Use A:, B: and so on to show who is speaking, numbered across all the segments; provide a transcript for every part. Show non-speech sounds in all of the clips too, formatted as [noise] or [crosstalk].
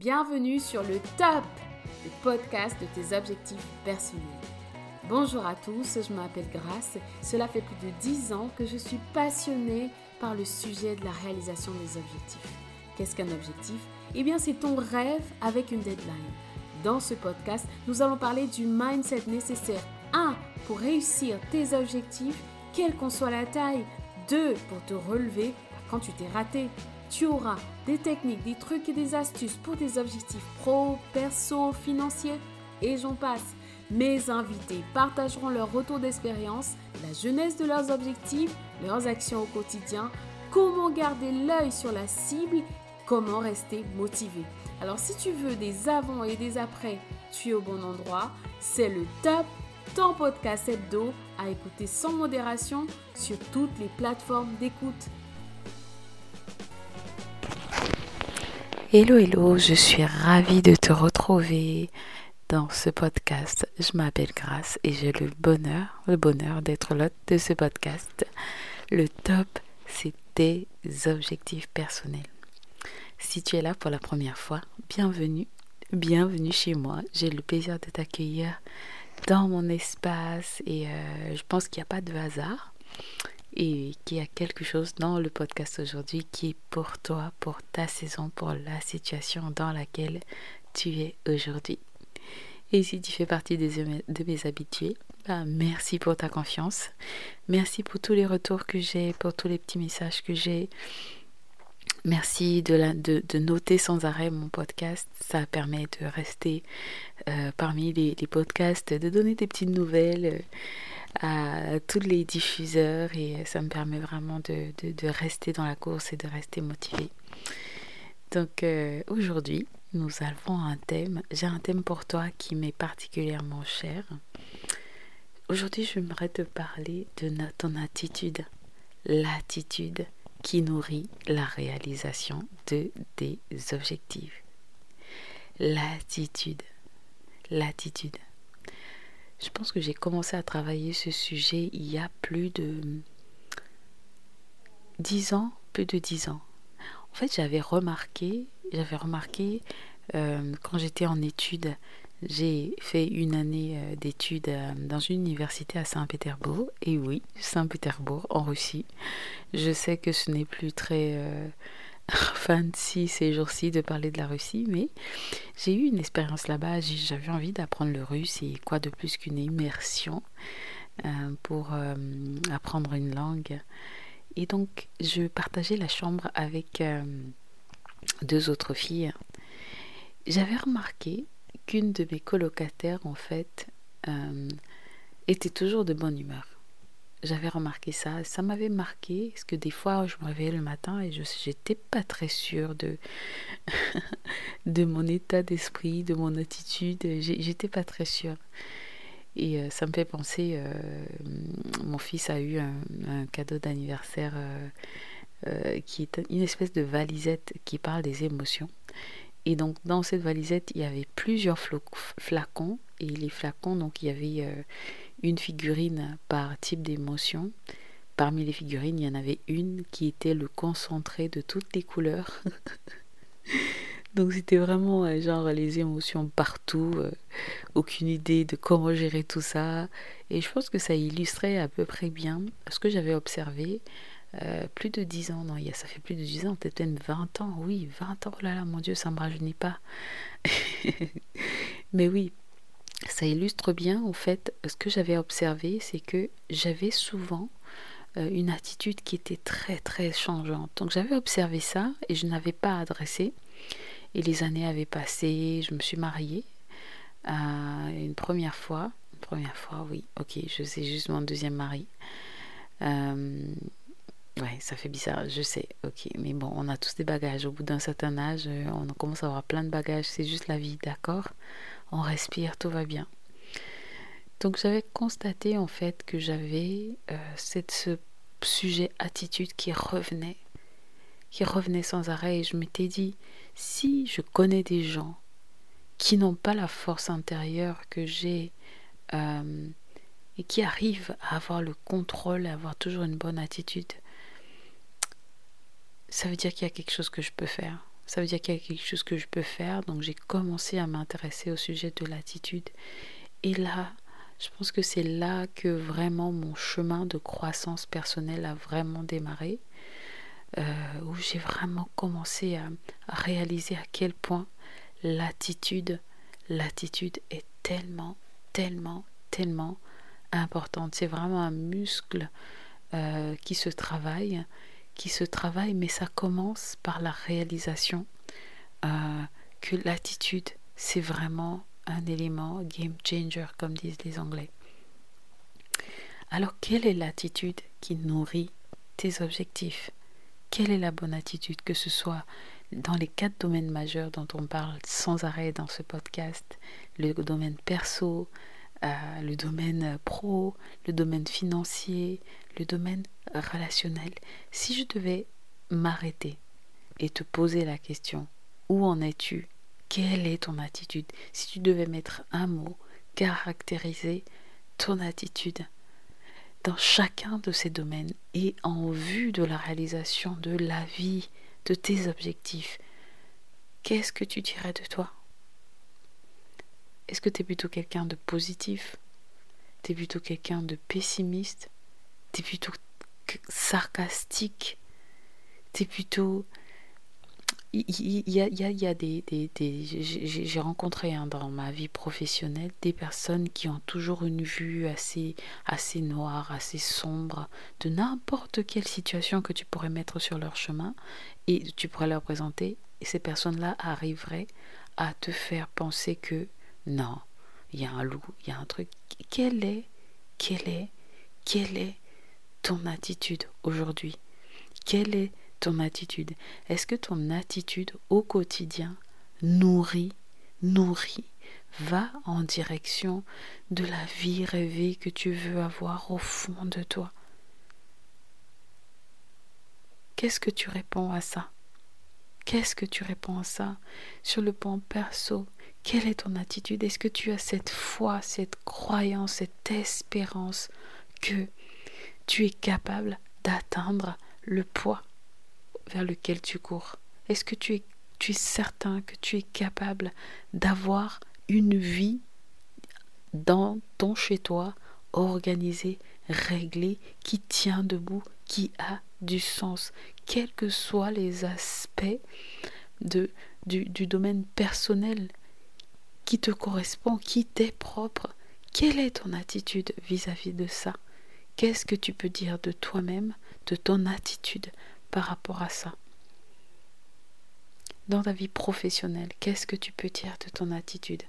A: Bienvenue sur le top, le podcast de tes objectifs personnels. Bonjour à tous, je m'appelle Grace. Cela fait plus de 10 ans que je suis passionnée par le sujet de la réalisation des objectifs. Qu'est-ce qu'un objectif? Eh bien, c'est ton rêve avec une deadline. Dans ce podcast, nous allons parler du mindset nécessaire 1 pour réussir tes objectifs, quelle qu'en soit la taille, 2 pour te relever quand tu t'es raté, tu auras des techniques, des trucs et des astuces pour tes objectifs pro, perso, financiers et j'en passe. Mes invités partageront leur retour d'expérience, la jeunesse de leurs objectifs, leurs actions au quotidien, comment garder l'œil sur la cible, comment rester motivé. Alors si tu veux des avant et des après, tu es au bon endroit. C'est le top, ton podcast hebdo à écouter sans modération sur toutes les plateformes d'écoute.
B: Hello, hello, je suis ravie de te retrouver dans ce podcast. Je m'appelle Grace et j'ai le bonheur, le bonheur d'être l'hôte de ce podcast. Le top, c'est tes objectifs personnels. Si tu es là pour la première fois, bienvenue, bienvenue chez moi. J'ai le plaisir de t'accueillir dans mon espace et euh, je pense qu'il n'y a pas de hasard et qu'il y a quelque chose dans le podcast aujourd'hui qui est pour toi, pour ta saison, pour la situation dans laquelle tu es aujourd'hui. Et si tu fais partie de mes habitués, bah, merci pour ta confiance. Merci pour tous les retours que j'ai, pour tous les petits messages que j'ai. Merci de, de, noter sans arrêt mon podcast. Ça permet de rester euh, parmi les, les, podcasts, de donner des petites nouvelles à tous les diffuseurs et ça me permet vraiment de, de, rester dans la course et de rester motivé. Donc euh, aujourd'hui, nous avons un thème. J'ai un thème pour toi qui m'est particulièrement cher. Aujourd'hui, j'aimerais te parler de ton attitude, l'attitude qui nourrit la réalisation de des objectifs. L'attitude, l'attitude. Je pense que j'ai commencé à travailler ce sujet il y a plus de dix ans, plus de dix ans. En fait, j'avais remarqué, j'avais remarqué euh, quand j'étais en études, j'ai fait une année euh, d'études euh, dans une université à Saint-Pétersbourg. Et oui, Saint-Pétersbourg, en Russie. Je sais que ce n'est plus très fancy ces jours-ci de parler de la Russie, mais j'ai eu une expérience là-bas. J'avais envie d'apprendre le russe et quoi de plus qu'une immersion euh, pour euh, apprendre une langue. Et donc, je partageais la chambre avec euh, deux autres filles. J'avais remarqué qu'une de mes colocataires, en fait, était toujours de bonne humeur j'avais remarqué ça. Ça m'avait marqué parce que des fois, je me réveillais le matin et je n'étais pas très sûre de, [laughs] de mon état d'esprit, de mon attitude. J'étais pas très sûre. Et euh, ça me fait penser, euh, mon fils a eu un, cadeau d'anniversaire euh, qui est une espèce de valisette qui parle des émotions. Et donc dans cette valisette, il y avait plusieurs flacons. Et les flacons, donc il y avait une figurine par type d'émotion. Parmi les figurines, il y en avait une qui était le concentré de toutes les couleurs. [laughs] Donc c'était vraiment euh, genre les émotions partout, euh, aucune idée de comment gérer tout ça. Et je pense que ça illustrait à peu près bien ce que j'avais observé euh, plus de 10 ans, non, ça fait plus de 10 ans, peut-être 20 ans, oui, 20 ans, oh là là, mon Dieu, ça me rajeunit pas. [laughs] Mais oui, ça illustre bien en fait ce que j'avais observé, c'est que j'avais souvent euh, une attitude qui était très très changeante. Donc j'avais observé ça et je n'avais pas adressé. Et les années avaient passé, je me suis mariée euh, une première fois. Une première fois, oui, ok, je sais juste mon deuxième mari. Euh, ouais, ça fait bizarre, je sais, ok. Mais bon, on a tous des bagages. Au bout d'un certain âge, on commence à avoir plein de bagages. C'est juste la vie, d'accord? On respire, tout va bien. Donc j'avais constaté en fait que j'avais euh, cette, ce sujet attitude qui revenait, qui revenait sans arrêt et je m'étais dit, si je connais des gens qui n'ont pas la force intérieure que j'ai euh, et qui arrivent à avoir le contrôle, à avoir toujours une bonne attitude, ça veut dire qu'il y a quelque chose que je peux faire. Ça veut dire qu'il y a quelque chose que je peux faire. Donc j'ai commencé à m'intéresser au sujet de l'attitude. Et là, je pense que c'est là que vraiment mon chemin de croissance personnelle a vraiment démarré. Euh, où j'ai vraiment commencé à, réaliser à quel point l'attitude, est tellement, tellement, tellement importante. C'est vraiment un muscle euh, qui se travaille, qui se travaille, mais ça commence par la réalisation euh, que l'attitude, c'est vraiment un élément game changer, comme disent les Anglais. Alors, quelle est l'attitude qui nourrit tes objectifs? Quelle est la bonne attitude, que ce soit dans les quatre domaines majeurs dont on parle sans arrêt dans ce podcast, le domaine perso, euh, le domaine pro, le domaine financier, le domaine relationnel. Si je devais m'arrêter et te poser la question, où en es-tu? Quelle est ton attitude? Si tu devais mettre un mot, caractériser ton attitude dans chacun de ces domaines et en vue de la réalisation de la vie, de tes objectifs, qu'est-ce que tu dirais de toi? Est-ce que tu es plutôt quelqu'un de positif? Tu es plutôt quelqu'un de pessimiste? Tu es plutôt sarcastique? Tu es plutôt il y a, des, j'ai rencontré hein, dans ma vie professionnelle des personnes qui ont toujours une vue assez, assez noire, assez sombre de n'importe quelle situation que tu pourrais mettre sur leur chemin et tu pourrais leur présenter. Ces personnes-là arriveraient à te faire penser que non, il y a un loup, il y a un truc. Quelle est, quelle est, quelle est ton attitude aujourd'hui? Quelle est ton attitude? Est-ce que ton attitude au quotidien nourrit, nourrit, va en direction de la vie rêvée que tu veux avoir au fond de toi? Qu'est-ce que tu réponds à ça? Qu'est-ce que tu réponds à ça Sur le plan perso, quelle est ton attitude? Est-ce que tu as cette foi, cette croyance, cette espérance que tu es capable d'atteindre le poids vers lequel tu cours? Est-ce que tu es, certain que tu es capable d'avoir une vie dans ton chez-toi organisée, réglée, qui tient debout, qui a du sens, quels que soient les aspects de, du domaine personnel qui te correspond, qui t'est propre. Quelle est ton attitude vis-à-vis -vis de ça? Qu'est-ce que tu peux dire de toi-même, de ton attitude par rapport à ça? Dans ta vie professionnelle, qu'est-ce que tu peux dire de ton attitude?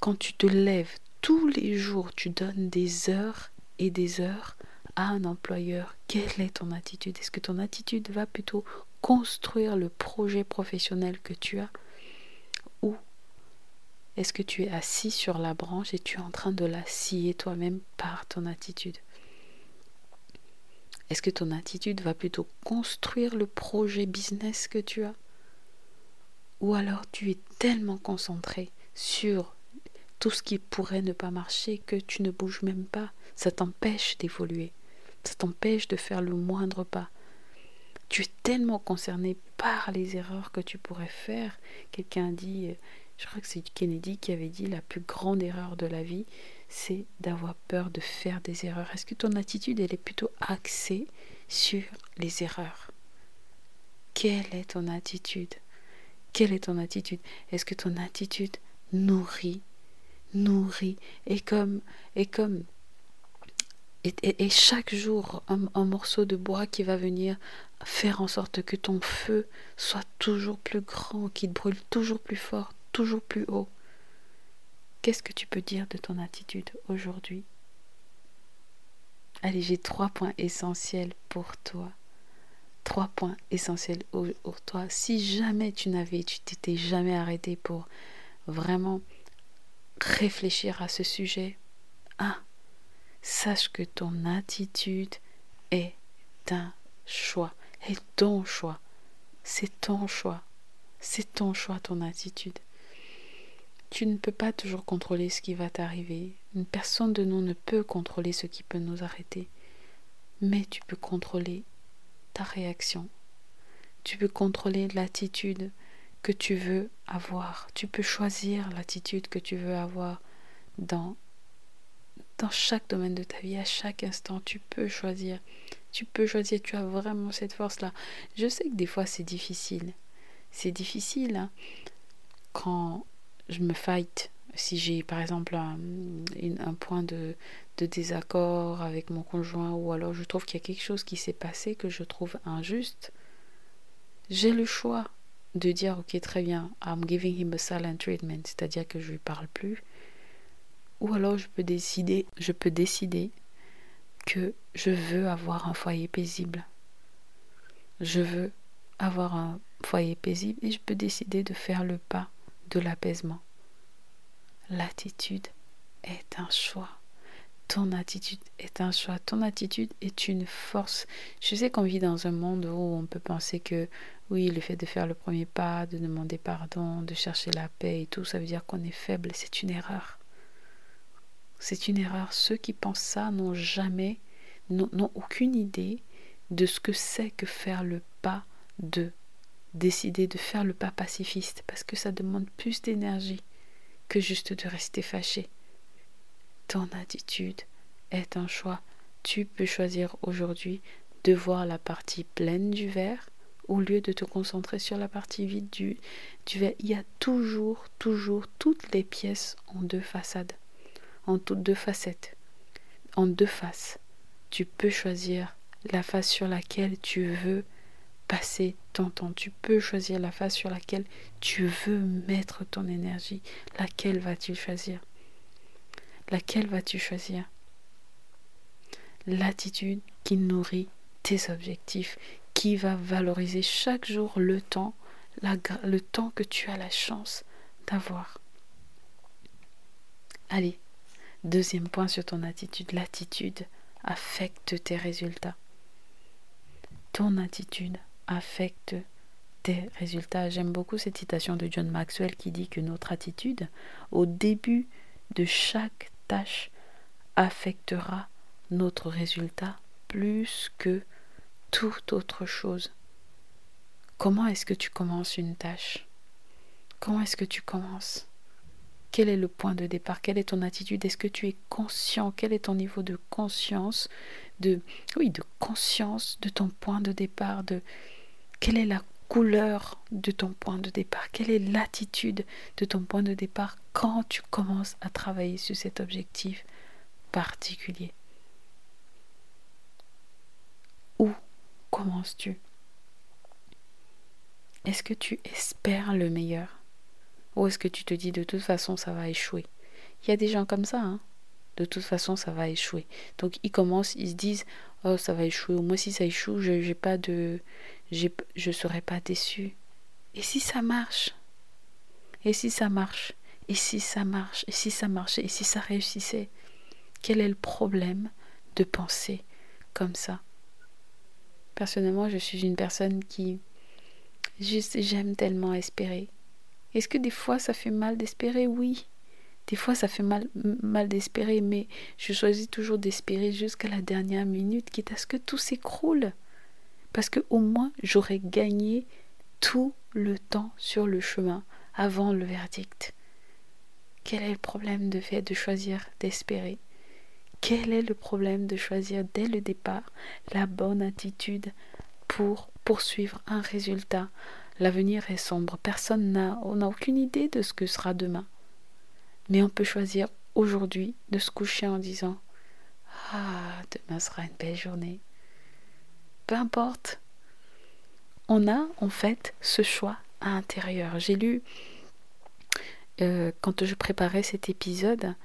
B: Quand tu te lèves tous les jours, tu donnes des heures et des heures à un employeur, quelle est ton attitude? Est-ce que ton attitude va plutôt construire le projet professionnel que tu as? Est-ce que tu es assis sur la branche et tu es en train de la scier toi-même par ton attitude? Est-ce que ton attitude va plutôt construire le projet business que tu as? Ou alors tu es tellement concentré sur tout ce qui pourrait ne pas marcher que tu ne bouges même pas. Ça t'empêche d'évoluer. Ça t'empêche de faire le moindre pas. Tu es tellement concerné par les erreurs que tu pourrais faire. Quelqu'un dit, je crois que c'est Kennedy qui avait dit la plus grande erreur de la vie, c'est d'avoir peur de faire des erreurs. Est-ce que ton attitude, elle est plutôt axée sur les erreurs? Quelle est ton attitude? Quelle est ton attitude? Est-ce que ton attitude nourrit, nourrit, et comme, et comme, et, chaque jour un, un morceau de bois qui va venir faire en sorte que ton feu soit toujours plus grand, qu'il brûle toujours plus fort, toujours plus haut. Qu'est-ce que tu peux dire de ton attitude aujourd'hui? Allez, j'ai trois points essentiels pour toi. Trois points essentiels pour toi. Si jamais tu n'avais, tu t'étais jamais arrêté pour vraiment réfléchir à ce sujet, ah, sache que ton attitude est un choix, est ton choix. C'est ton choix. C'est ton choix, ton attitude. Tu ne peux pas toujours contrôler ce qui va t'arriver. Une personne de nous ne peut contrôler ce qui peut nous arrêter. Mais tu peux contrôler ta réaction. Tu peux contrôler l'attitude que tu veux avoir. Tu peux choisir l'attitude que tu veux avoir dans, chaque domaine de ta vie, à chaque instant. Tu peux choisir. Tu peux choisir. Tu as vraiment cette force-là. Je sais que des fois c'est difficile. C'est difficile hein, quand je me fight. Si j'ai par exemple un, point de, désaccord avec mon conjoint ou alors je trouve qu'il y a quelque chose qui s'est passé que je trouve injuste, j'ai le choix de dire ok très bien I'm giving him a silent treatment c'est-à-dire que je lui parle plus ou alors je peux décider je peux décider que je veux avoir un foyer paisible je veux avoir un foyer paisible et je peux décider de faire le pas de l'apaisement l'attitude est un choix ton attitude est un choix. Ton attitude est une force. Je sais qu'on vit dans un monde où on peut penser que oui, le fait de faire le premier pas, de demander pardon, de chercher la paix et tout, ça veut dire qu'on est faible. C'est une erreur. C'est une erreur. Ceux qui pensent ça n'ont jamais, n'ont aucune idée de ce que c'est que faire le pas de décider de faire le pas pacifiste parce que ça demande plus d'énergie que juste de rester fâché. Ton attitude est un choix. Tu peux choisir aujourd'hui de voir la partie pleine du verre au lieu de te concentrer sur la partie vide du, verre. Il y a toujours, toujours toutes les pièces en deux façades, en toutes deux facettes, en deux faces. Tu peux choisir la face sur laquelle tu veux passer ton temps. Tu peux choisir la face sur laquelle tu veux mettre ton énergie. Laquelle vas-tu choisir? Laquelle vas-tu choisir? L'attitude qui nourrit tes objectifs, qui va valoriser chaque jour le temps, le temps que tu as la chance d'avoir. Allez, deuxième point sur ton attitude, l'attitude affecte tes résultats. Ton attitude affecte tes résultats. J'aime beaucoup cette citation de John Maxwell qui dit que notre attitude, au début de chaque tâche affectera notre résultat plus que toute autre chose. Comment est-ce que tu commences une tâche? Comment est-ce que tu commences? Quel est le point de départ? Quelle est ton attitude? Est-ce que tu es conscient? Quel est ton niveau de conscience de oui, de conscience de ton point de départ de quelle est la couleur de ton point de départ? Quelle est l'attitude de ton point de départ quand tu commences à travailler sur cet objectif particulier? Où commences-tu? Est-ce que tu espères le meilleur? Ou est-ce que tu te dis de toute façon ça va échouer? Il y a des gens comme ça, hein. De toute façon ça va échouer. Donc ils commencent, ils se disent oh ça va échouer. Moi si ça échoue, je j'ai pas de je serai pas déçu. Et si ça marche? Et si ça marche? Et si ça marche? Et si ça marchait? Et si ça réussissait? Quel est le problème de penser comme ça? Personnellement, je suis une personne qui juste j'aime tellement espérer. Est-ce que des fois ça fait mal d'espérer? Oui. Des fois ça fait mal, mal d'espérer, mais je choisis toujours d'espérer jusqu'à la dernière minute, quitte à ce que tout s'écroule. Parce que au moins j'aurais gagné tout le temps sur le chemin avant le verdict. Quel est le problème de fait de choisir d'espérer? Quel est le problème de choisir dès le départ la bonne attitude pour poursuivre un résultat? L'avenir est sombre, personne n'a aucune idée de ce que sera demain. Mais on peut choisir aujourd'hui de se coucher en disant Ah, demain sera une belle journée peu importe. On a en fait ce choix à l'intérieur. J'ai lu, euh, quand je préparais cet épisode,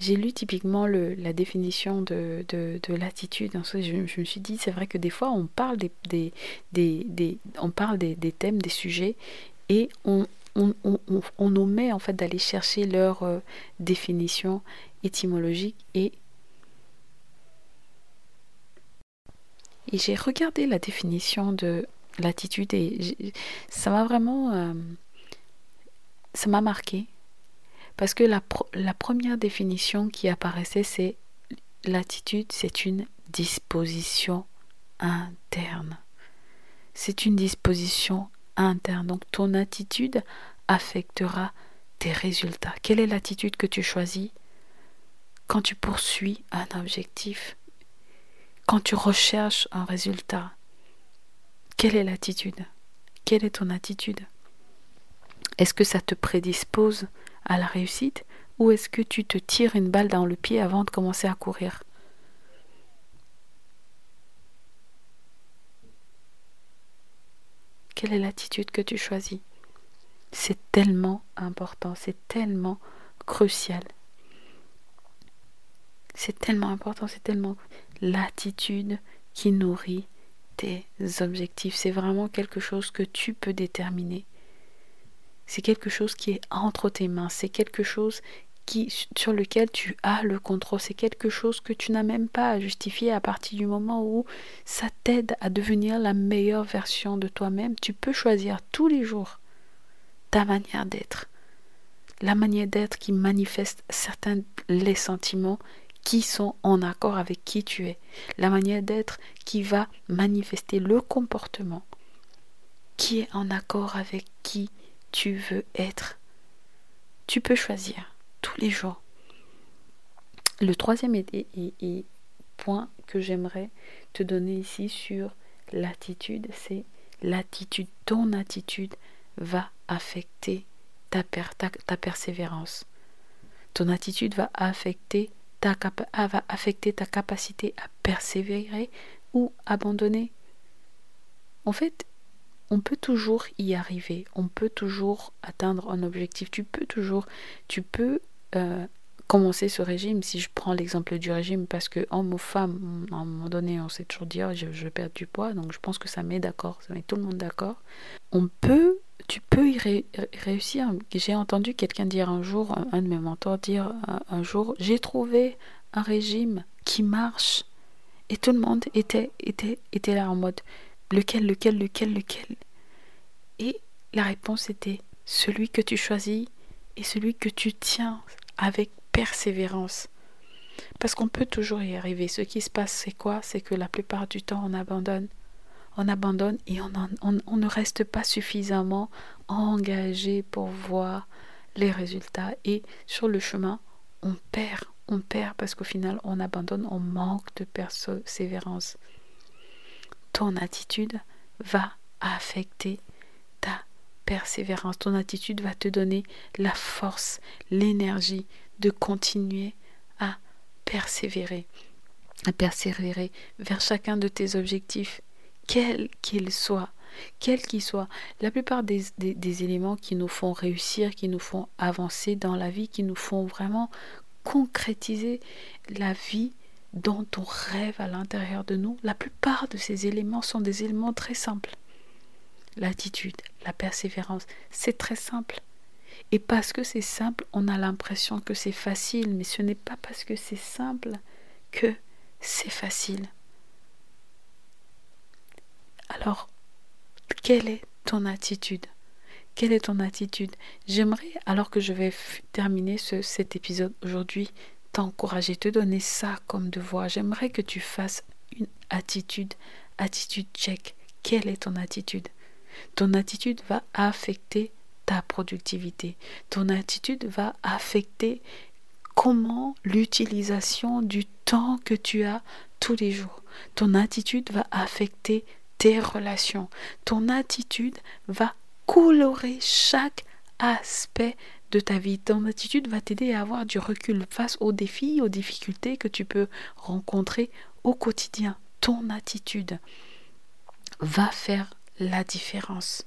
B: j'ai lu typiquement la définition de, de, l'attitude. Je, je, me suis dit, c'est vrai que des fois, on parle des, des, des, on parle des, thèmes, des sujets, et on, on, on, on omet en fait d'aller chercher leur euh, définition étymologique et Et j'ai regardé la définition de l'attitude et ça m'a vraiment... Euh, marqué. Parce que la, la première définition qui apparaissait, c'est l'attitude, c'est une disposition interne. C'est une disposition interne. Donc ton attitude affectera tes résultats. Quelle est l'attitude que tu choisis quand tu poursuis un objectif? Quand tu recherches un résultat Quelle est l'attitude? Quelle est ton attitude? Est-ce que ça te prédispose à la réussite ou est-ce que tu te tires une balle dans le pied avant de commencer à courir? Quelle est l'attitude que tu choisis? C'est tellement important, c'est tellement crucial. C'est tellement important, c'est tellement l'attitude qui nourrit tes objectifs. C'est vraiment quelque chose que tu peux déterminer. C'est quelque chose qui est entre tes mains. C'est quelque chose qui, sur lequel tu as le contrôle. C'est quelque chose que tu n'as même pas à justifier à partir du moment où ça t'aide à devenir la meilleure version de toi-même. Tu peux choisir tous les jours ta manière d'être. La manière d'être qui manifeste certains les sentiments qui sont en accord avec qui tu es. La manière d'être qui va manifester le comportement qui est en accord avec qui tu veux être. Tu peux choisir tous les jours. Le troisième point que j'aimerais te donner ici sur l'attitude, c'est l'attitude. Ton attitude va affecter ta, persévérance. Ton attitude va affecter ta, va affecter ta capacité à persévérer ou abandonner. En fait, on peut toujours y arriver, on peut toujours atteindre un objectif, tu peux toujours, tu peux euh, commencer ce régime, si je prends l'exemple du régime, parce que homme ou femme, à un moment donné, on sait toujours dire je, je perds du poids, donc je pense que ça met d'accord, ça met tout le monde d'accord. On peut, tu peux y réussir. J'ai entendu quelqu'un dire un jour, un, de mes mentors dire un, jour, j'ai trouvé un régime qui marche. Et tout le monde était, était, était là en mode lequel, lequel, lequel, lequel? Et la réponse était celui que tu choisis et celui que tu tiens avec persévérance. Parce qu'on peut toujours y arriver. Ce qui se passe, c'est quoi? C'est que la plupart du temps, on abandonne. On abandonne et on, on, ne reste pas suffisamment engagé pour voir les résultats. Et sur le chemin, on perd. On perd parce qu'au final, on abandonne, on manque de persévérance. Ton attitude va affecter ta persévérance. Ton attitude va te donner la force, l'énergie de continuer à persévérer, à persévérer vers chacun de tes objectifs, quels qu'ils soient, quels qu'ils soient. La plupart des, des, éléments qui nous font réussir, qui nous font avancer dans la vie, qui nous font vraiment concrétiser la vie dont on rêve à l'intérieur de nous, la plupart de ces éléments sont des éléments très simples l'attitude, la persévérance. C'est très simple. Et parce que c'est simple, on a l'impression que c'est facile, mais ce n'est pas parce que c'est simple que c'est facile. Alors, quelle est ton attitude? Quelle est ton attitude? J'aimerais, alors que je vais terminer ce, cet épisode aujourd'hui, t'encourager, te donner ça comme devoir. J'aimerais que tu fasses une attitude, attitude check. Quelle est ton attitude? Ton attitude va affecter ta productivité. Ton attitude va affecter comment l'utilisation du temps que tu as tous les jours. Ton attitude va affecter tes relations. Ton attitude va colorer chaque aspect de ta vie. Ton attitude va t'aider à avoir du recul face aux défis, aux difficultés que tu peux rencontrer au quotidien. Ton attitude va faire la différence.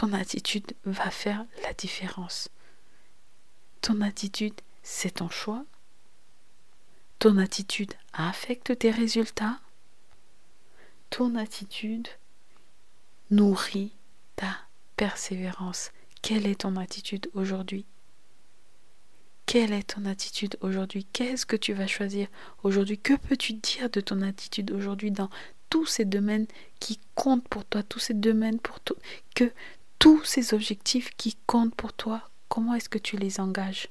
B: Ton attitude va faire la différence. Ton attitude, c'est ton choix. Ton attitude affecte tes résultats. Ton attitude nourrit ta persévérance. Quelle est ton attitude aujourd'hui? Quelle est ton attitude aujourd'hui? Qu'est-ce que tu vas choisir aujourd'hui? Que peux-tu dire de ton attitude aujourd'hui dans tous ces domaines qui comptent pour toi, tous ces domaines pour toi, que tous ces objectifs qui comptent pour toi, comment est-ce que tu les engages?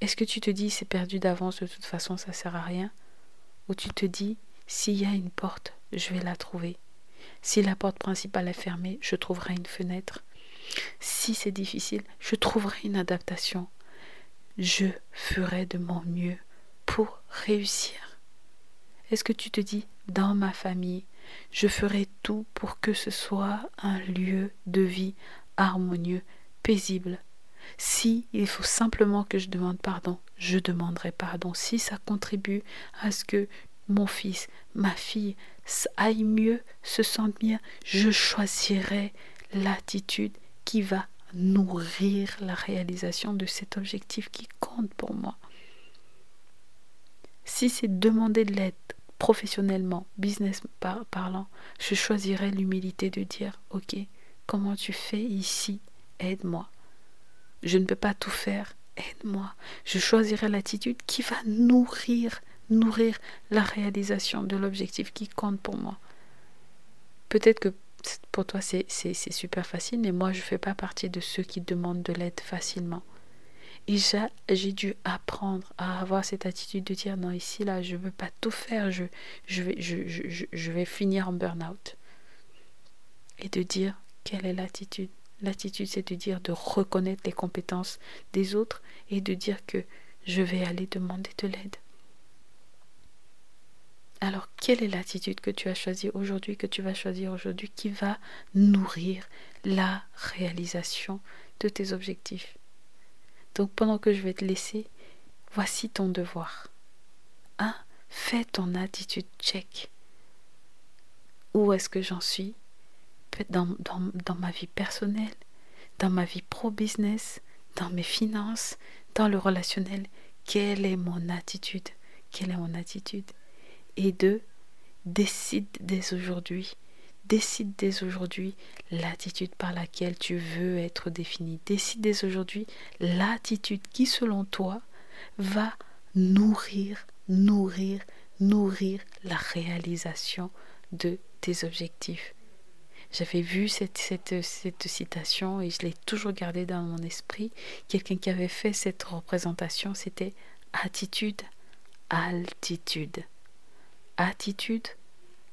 B: Est-ce que tu te dis c'est perdu d'avance, de toute façon ça sert à rien? Ou tu te dis s'il y a une porte, je vais la trouver. Si la porte principale est fermée, je trouverai une fenêtre. Si c'est difficile, je trouverai une adaptation. Je ferai de mon mieux pour réussir. Est-ce que tu te dis, dans ma famille, je ferai tout pour que ce soit un lieu de vie harmonieux, paisible. Si il faut simplement que je demande pardon, je demanderai pardon. Si ça contribue à ce que mon fils, ma fille aille mieux, se sente bien, je choisirai l'attitude qui va nourrir la réalisation de cet objectif qui compte pour moi. Si c'est demander de l'aide professionnellement, business parlant, je choisirai l'humilité de dire, ok, comment tu fais ici Aide-moi. Je ne peux pas tout faire, aide-moi. Je choisirai l'attitude qui va nourrir, nourrir la réalisation de l'objectif qui compte pour moi. Peut-être que pour toi c'est super facile, mais moi je ne fais pas partie de ceux qui demandent de l'aide facilement. Et j'ai dû apprendre à avoir cette attitude de dire non, ici, là, je ne veux pas tout faire, je, vais, je vais finir en burn-out. Et de dire quelle est l'attitude? L'attitude, c'est de dire, de reconnaître les compétences des autres et de dire que je vais aller demander de l'aide. Alors, quelle est l'attitude que tu as choisie aujourd'hui, que tu vas choisir aujourd'hui, qui va nourrir la réalisation de tes objectifs? Donc pendant que je vais te laisser, voici ton devoir. 1. Fais ton attitude check. Où est-ce que j'en suis? Dans, dans, dans ma vie personnelle, dans ma vie pro-business, dans mes finances, dans le relationnel. Quelle est mon attitude? Quelle est mon attitude? Et deux, décide dès aujourd'hui Décide dès aujourd'hui l'attitude par laquelle tu veux être défini. Décide dès aujourd'hui l'attitude qui, selon toi, va nourrir, nourrir, nourrir la réalisation de tes objectifs. J'avais vu cette, cette, cette, citation et je l'ai toujours gardée dans mon esprit. Quelqu'un qui avait fait cette représentation, c'était attitude, altitude. Attitude,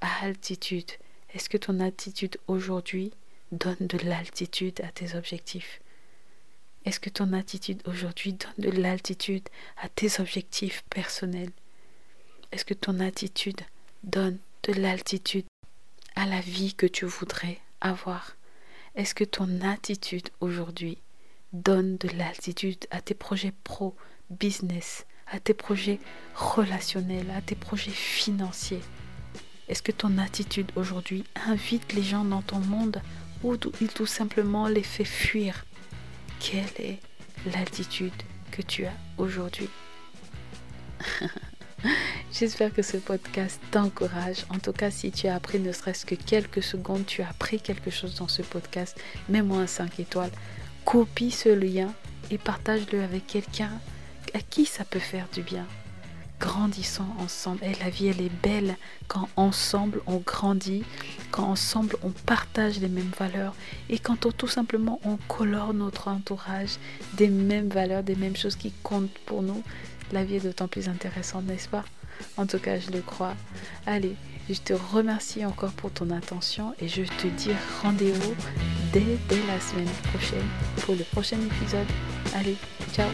B: altitude. Est-ce que ton attitude aujourd'hui donne de l'altitude à tes objectifs? Est-ce que ton attitude aujourd'hui donne de l'altitude à tes objectifs personnels? Est-ce que ton attitude donne de l'altitude à la vie que tu voudrais avoir? Est-ce que ton attitude aujourd'hui donne de l'altitude à tes projets pro, business, à tes projets relationnels, à tes projets financiers? Est-ce que ton attitude aujourd'hui invite les gens dans ton monde ou tout simplement les fait fuir? Quelle est l'attitude que tu as aujourd'hui? [laughs] J'espère que ce podcast t'encourage. En tout cas, si tu as appris ne serait-ce que quelques secondes, tu as appris quelque chose dans ce podcast, mets-moi un 5 étoiles. Copie ce lien et partage-le avec quelqu'un à qui ça peut faire du bien grandissons ensemble. Et la vie, elle est belle quand ensemble on grandit, quand ensemble on partage les mêmes valeurs et quand tout simplement on colore notre entourage des mêmes valeurs, des mêmes choses qui comptent pour nous. La vie est d'autant plus intéressante, n'est-ce pas? En tout cas, je le crois. Allez, je te remercie encore pour ton attention et je te dis rendez-vous dès, dès la semaine prochaine pour le prochain épisode. Allez, ciao